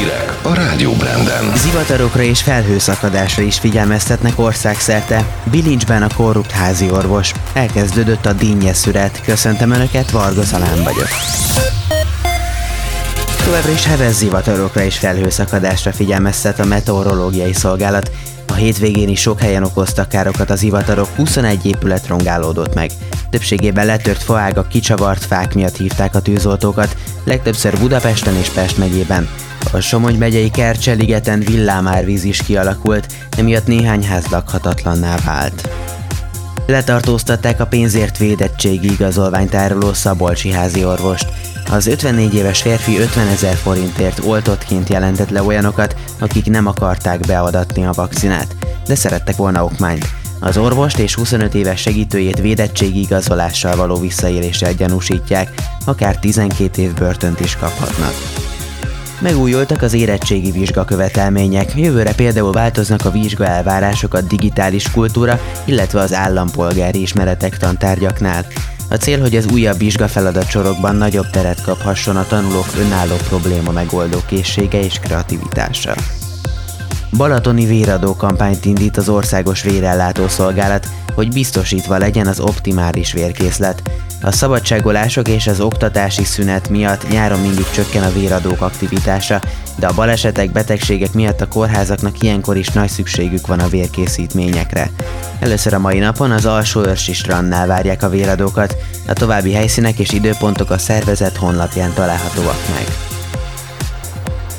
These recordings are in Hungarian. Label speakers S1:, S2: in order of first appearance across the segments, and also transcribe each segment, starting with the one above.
S1: Hírek a Rádió Branden.
S2: Zivatarokra és felhőszakadásra is figyelmeztetnek országszerte. Bilincsben a korrupt házi orvos. Elkezdődött a dinnye szüret. Köszöntöm Önöket, Varga Zalán vagyok. Továbbra is heves zivatarokra és felhőszakadásra figyelmeztet a meteorológiai szolgálat. Hétvégén is sok helyen okoztak károkat az ivatarok, 21 épület rongálódott meg. Többségében letört faágak, kicsavart fák miatt hívták a tűzoltókat, legtöbbször Budapesten és Pest megyében. A Somogy megyei Kercseligeten villámárvíz is kialakult, emiatt néhány ház lakhatatlanná vált. Letartóztatták a pénzért védettségi igazolványt áruló Szabolcsi házi orvost. Az 54 éves férfi 50 ezer forintért oltottként jelentett le olyanokat, akik nem akarták beadatni a vakcinát, de szerettek volna okmányt. Az orvost és 25 éves segítőjét védettségi igazolással való visszaéléssel gyanúsítják, akár 12 év börtönt is kaphatnak. Megújultak az érettségi vizsgakövetelmények, jövőre például változnak a vizsga elvárások a digitális kultúra, illetve az állampolgári ismeretek tantárgyaknál. A cél, hogy az újabb vizsgafeladatsorokban nagyobb teret kaphasson a tanulók önálló probléma megoldó készsége és kreativitása. Balatoni véradó kampányt indít az Országos Vérellátó Szolgálat, hogy biztosítva legyen az optimális vérkészlet. A szabadságolások és az oktatási szünet miatt nyáron mindig csökken a véradók aktivitása, de a balesetek, betegségek miatt a kórházaknak ilyenkor is nagy szükségük van a vérkészítményekre. Először a mai napon az alsó őrsi strandnál várják a véradókat, a további helyszínek és időpontok a szervezet honlapján találhatóak meg.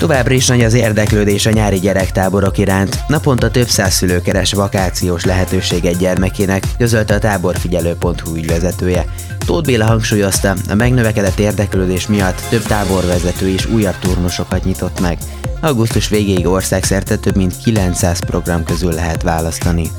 S2: Továbbra is nagy az érdeklődés a nyári gyerektáborok iránt. Naponta több száz szülő keres vakációs lehetőséget gyermekének, közölte a táborfigyelő.hu ügyvezetője. Tóth Béla hangsúlyozta, a megnövekedett érdeklődés miatt több táborvezető is újabb turnusokat nyitott meg. Augusztus végéig országszerte több mint 900 program közül lehet választani.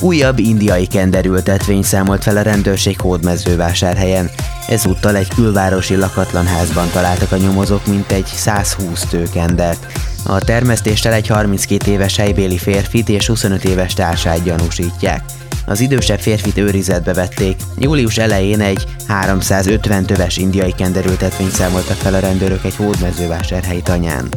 S2: Újabb indiai kenderültetvény számolt fel a rendőrség hódmezővásárhelyen. Ezúttal egy külvárosi lakatlan házban találtak a nyomozók mintegy 120 tőkendert. A termesztéssel egy 32 éves helybéli férfit és 25 éves társát gyanúsítják. Az idősebb férfit őrizetbe vették. Július elején egy 350 töves indiai kenderültetvényt számoltak fel a rendőrök egy hódmezővásárhelyi tanyán.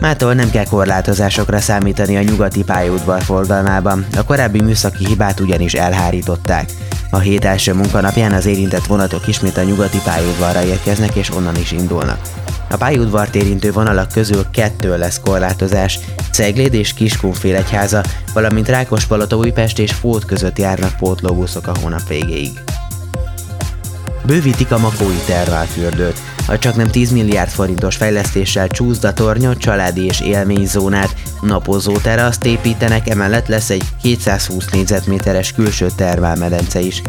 S2: Mától nem kell korlátozásokra számítani a nyugati pályaudvar forgalmában, a korábbi műszaki hibát ugyanis elhárították. A hét első munkanapján az érintett vonatok ismét a nyugati pályaudvarra érkeznek és onnan is indulnak. A pályaudvart érintő vonalak közül kettő lesz korlátozás, Cegléd és Kiskunfélegyháza, valamint Rákospalota, Újpest és Fót között járnak pótlóbuszok a hónap végéig. Bővítik a Makói terválfürdőt. A csak nem 10 milliárd forintos fejlesztéssel csúszdatornyot, családi és élményzónát, napozó teraszt építenek, emellett lesz egy 220 négyzetméteres külső termálmedence is.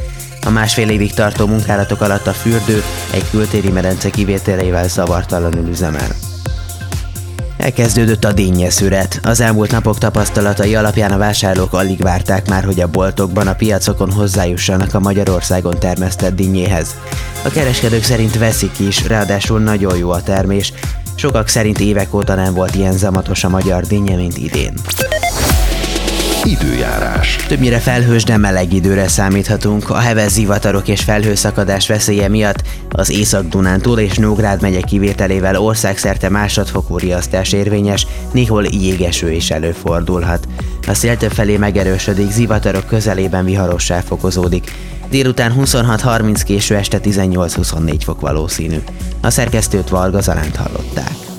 S2: A másfél évig tartó munkálatok alatt a fürdő egy kültéri medence kivételével zavartalanul üzemel. Elkezdődött a szüret. Az elmúlt napok tapasztalatai alapján a vásárlók alig várták már, hogy a boltokban, a piacokon hozzájussanak a Magyarországon termesztett dinnyéhez. A kereskedők szerint veszik is, ráadásul nagyon jó a termés. Sokak szerint évek óta nem volt ilyen zamatos a magyar dinnye, mint idén.
S1: Időjárás.
S2: Többnyire felhős, de meleg időre számíthatunk. A heves zivatarok és felhőszakadás veszélye miatt az Észak-Dunántúl és Nógrád megye kivételével országszerte másodfokú riasztás érvényes, néhol jégeső is előfordulhat. A szél felé megerősödik, zivatarok közelében viharossá fokozódik. Délután 26-30 késő este 18-24 fok valószínű. A szerkesztőt Varga Zaránt hallották.